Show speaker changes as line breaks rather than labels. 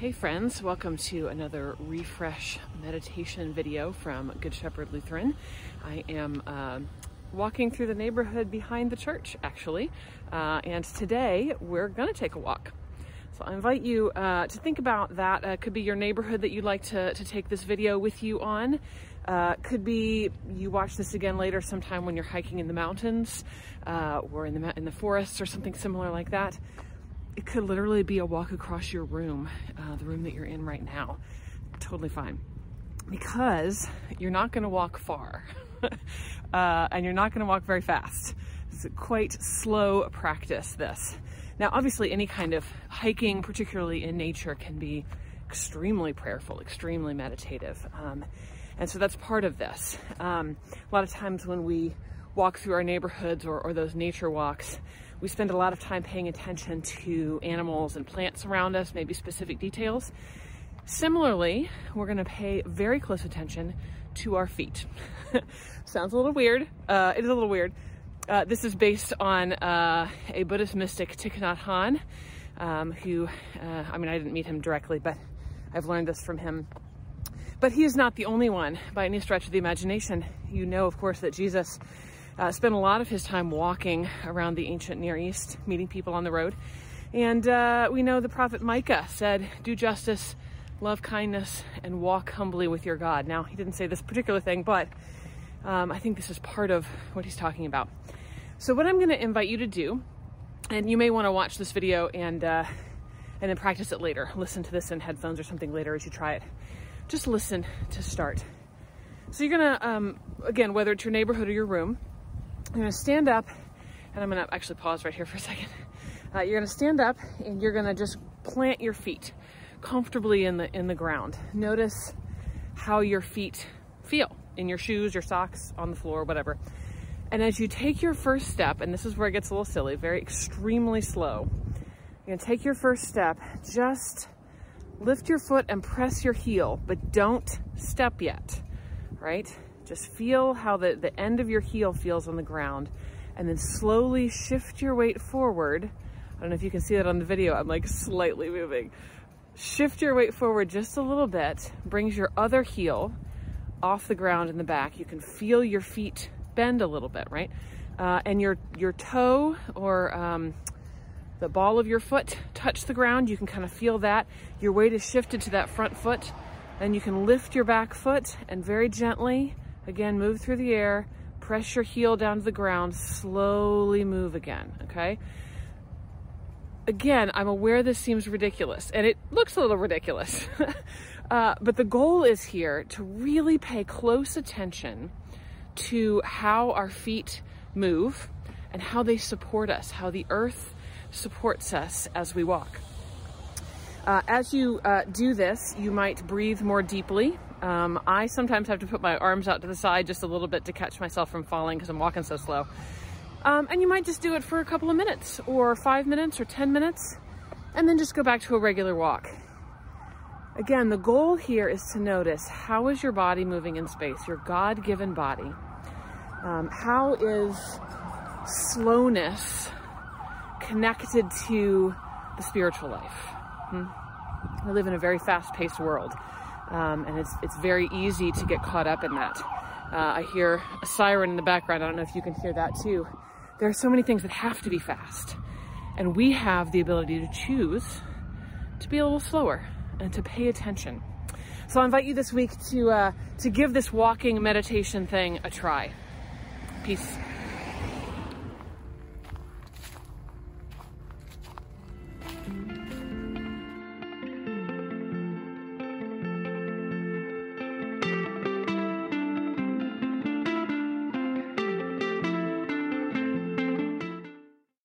Hey friends, welcome to another refresh meditation video from Good Shepherd Lutheran. I am uh, walking through the neighborhood behind the church actually, uh, and today we're gonna take a walk. So I invite you uh, to think about that. Uh, could be your neighborhood that you'd like to, to take this video with you on. Uh, could be you watch this again later sometime when you're hiking in the mountains uh, or in the, in the forests or something similar like that it could literally be a walk across your room, uh, the room that you're in right now. Totally fine. Because you're not going to walk far uh, and you're not going to walk very fast. It's a quite slow practice, this. Now, obviously, any kind of hiking, particularly in nature, can be extremely prayerful, extremely meditative. Um, and so that's part of this. Um, a lot of times when we walk through our neighborhoods or, or those nature walks, we spend a lot of time paying attention to animals and plants around us, maybe specific details. Similarly, we're going to pay very close attention to our feet. Sounds a little weird. Uh, it is a little weird. Uh, this is based on uh, a Buddhist mystic, Thich Nhat Hanh, um, who, uh, I mean, I didn't meet him directly, but I've learned this from him. But he is not the only one by any stretch of the imagination. You know, of course, that Jesus uh, spent a lot of his time walking around the ancient Near East, meeting people on the road. And uh, we know the prophet Micah said, Do justice, love kindness, and walk humbly with your God. Now, he didn't say this particular thing, but um, I think this is part of what he's talking about. So, what I'm going to invite you to do, and you may want to watch this video and uh, and then practice it later. Listen to this in headphones or something later as you try it. Just listen to start. So you're gonna, um, again, whether it's your neighborhood or your room, you're gonna stand up, and I'm gonna actually pause right here for a second. Uh, you're gonna stand up and you're gonna just plant your feet comfortably in the in the ground. Notice how your feet feel in your shoes, your socks, on the floor, whatever. And as you take your first step, and this is where it gets a little silly, very extremely slow. You're gonna take your first step, just lift your foot and press your heel, but don't step yet, right? Just feel how the, the end of your heel feels on the ground and then slowly shift your weight forward. I don't know if you can see that on the video. I'm like slightly moving. Shift your weight forward just a little bit, brings your other heel off the ground in the back. You can feel your feet bend a little bit, right? Uh, and your, your toe or um, the ball of your foot touch the ground. You can kind of feel that. Your weight is shifted to that front foot. and you can lift your back foot and very gently Again, move through the air, press your heel down to the ground, slowly move again, okay? Again, I'm aware this seems ridiculous, and it looks a little ridiculous. uh, but the goal is here to really pay close attention to how our feet move and how they support us, how the earth supports us as we walk. Uh, as you uh, do this, you might breathe more deeply um, I sometimes have to put my arms out to the side just a little bit to catch myself from falling because I'm walking so slow. Um, and you might just do it for a couple of minutes or five minutes or 10 minutes and then just go back to a regular walk. Again, the goal here is to notice how is your body moving in space, your God-given body. Um, how is slowness connected to the spiritual life? Hmm? We live in a very fast-paced world. Um, and it's, it's very easy to get caught up in that. Uh, I hear a siren in the background. I don't know if you can hear that too. There are so many things that have to be fast. And we have the ability to choose to be a little slower and to pay attention. So I invite you this week to, uh, to give this walking meditation thing a try. Peace.